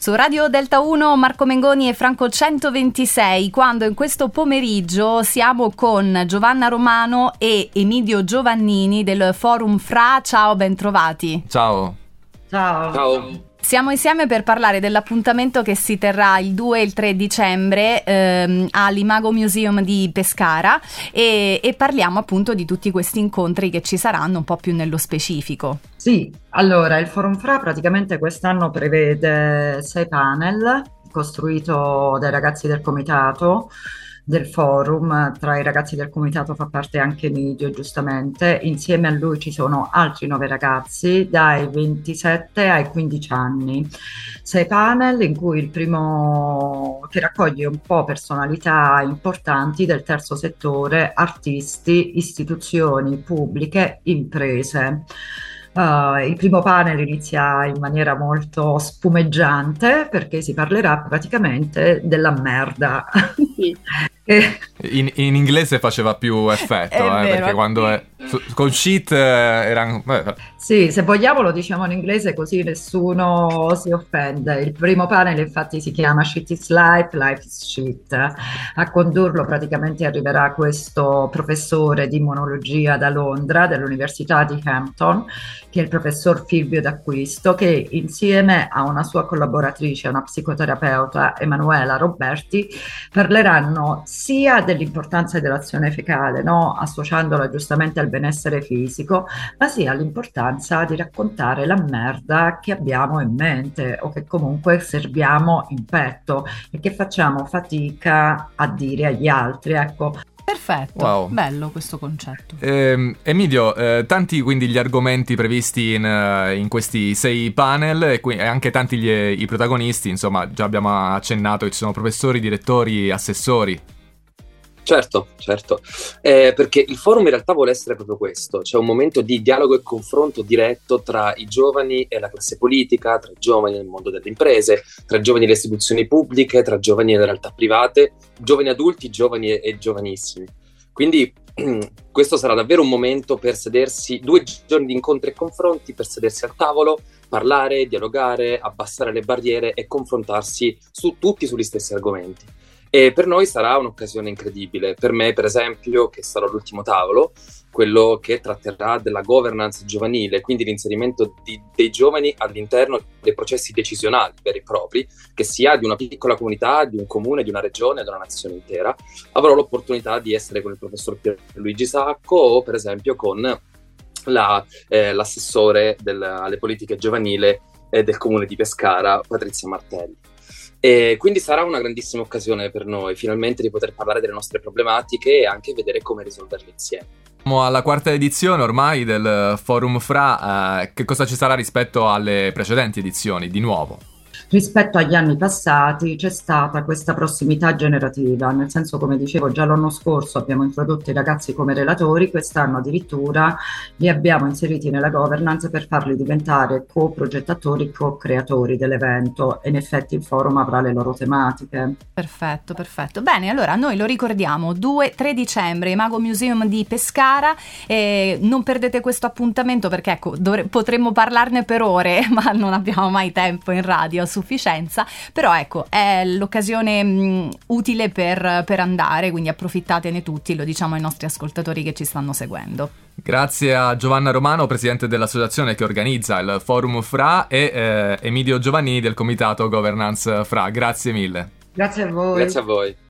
Su Radio Delta 1 Marco Mengoni e Franco 126, quando in questo pomeriggio siamo con Giovanna Romano e Emidio Giovannini del Forum Fra. Ciao, bentrovati. Ciao. Ciao. Ciao. Siamo insieme per parlare dell'appuntamento che si terrà il 2 e il 3 dicembre ehm, all'Imago Museum di Pescara e, e, parliamo appunto di tutti questi incontri che ci saranno un po' più nello specifico. Sì, allora il Forum Fra praticamente quest'anno prevede sei panel costruito dai ragazzi del comitato del forum, tra i ragazzi del comitato fa parte anche Midio giustamente, insieme a lui ci sono altri nove ragazzi dai 27 ai 15 anni, sei panel in cui il primo che raccoglie un po' personalità importanti del terzo settore, artisti, istituzioni pubbliche, imprese. Uh, il primo panel inizia in maniera molto spumeggiante perché si parlerà praticamente della merda. Sì. in, in, inglese faceva più effetto, eh, vero, perché quando è, con shit eh, erano... Sì, se vogliamo lo diciamo in inglese così nessuno si offende. Il primo panel infatti si chiama Shit is Life, Life is Shit. A condurlo praticamente arriverà questo professore di immunologia da Londra, dell'Università di Hampton, che è il professor Fulvio D'Acquisto, che insieme a una sua collaboratrice, una psicoterapeuta, Emanuela Roberti, parleranno sia dell'importanza dell'azione fecale, no? associandola giustamente al benessere fisico, ma sia l'importanza di raccontare la merda che abbiamo in mente o che comunque serviamo in petto e che facciamo fatica a dire agli altri. Ecco, Perfetto, wow. bello questo concetto. Eh, Emilio, eh, tanti quindi gli argomenti previsti in, uh, in questi sei panel e, qui, e anche tanti gli, i protagonisti, insomma già abbiamo accennato che ci sono professori, direttori, assessori. Certo, certo, eh, perché il forum in realtà vuole essere proprio questo, cioè un momento di dialogo e confronto diretto tra i giovani e la classe politica, tra i giovani nel mondo delle imprese, tra i giovani nelle istituzioni pubbliche, tra i giovani nelle realtà private, giovani adulti, giovani e, e giovanissimi. Quindi questo sarà davvero un momento per sedersi, due giorni di incontri e confronti, per sedersi al tavolo, parlare, dialogare, abbassare le barriere e confrontarsi su tutti sugli stessi argomenti. E per noi sarà un'occasione incredibile. Per me, per esempio, che sarò all'ultimo tavolo, quello che tratterà della governance giovanile, quindi l'inserimento di, dei giovani all'interno dei processi decisionali veri e propri, che sia di una piccola comunità, di un comune, di una regione, di una nazione intera. Avrò l'opportunità di essere con il professor Luigi Sacco o, per esempio, con la, eh, l'assessore del, alle politiche giovanili eh, del comune di Pescara, Patrizia Martelli. E quindi sarà una grandissima occasione per noi finalmente di poter parlare delle nostre problematiche e anche vedere come risolverle insieme. Siamo alla quarta edizione ormai del Forum Fra, eh, che cosa ci sarà rispetto alle precedenti edizioni di nuovo? Rispetto agli anni passati c'è stata questa prossimità generativa, nel senso come dicevo già l'anno scorso abbiamo introdotto i ragazzi come relatori, quest'anno addirittura li abbiamo inseriti nella governance per farli diventare co-progettatori, co-creatori dell'evento e in effetti il forum avrà le loro tematiche. Perfetto, perfetto. Bene, allora noi lo ricordiamo, 2-3 dicembre, Mago Museum di Pescara, eh, non perdete questo appuntamento perché ecco, dovre- potremmo parlarne per ore, ma non abbiamo mai tempo in radio su sufficienza, però ecco, è l'occasione mh, utile per, per andare, quindi approfittatene tutti, lo diciamo ai nostri ascoltatori che ci stanno seguendo. Grazie a Giovanna Romano, presidente dell'associazione che organizza il Forum Fra e eh, Emidio Giovannini del comitato Governance Fra. Grazie mille. Grazie a voi. Grazie a voi.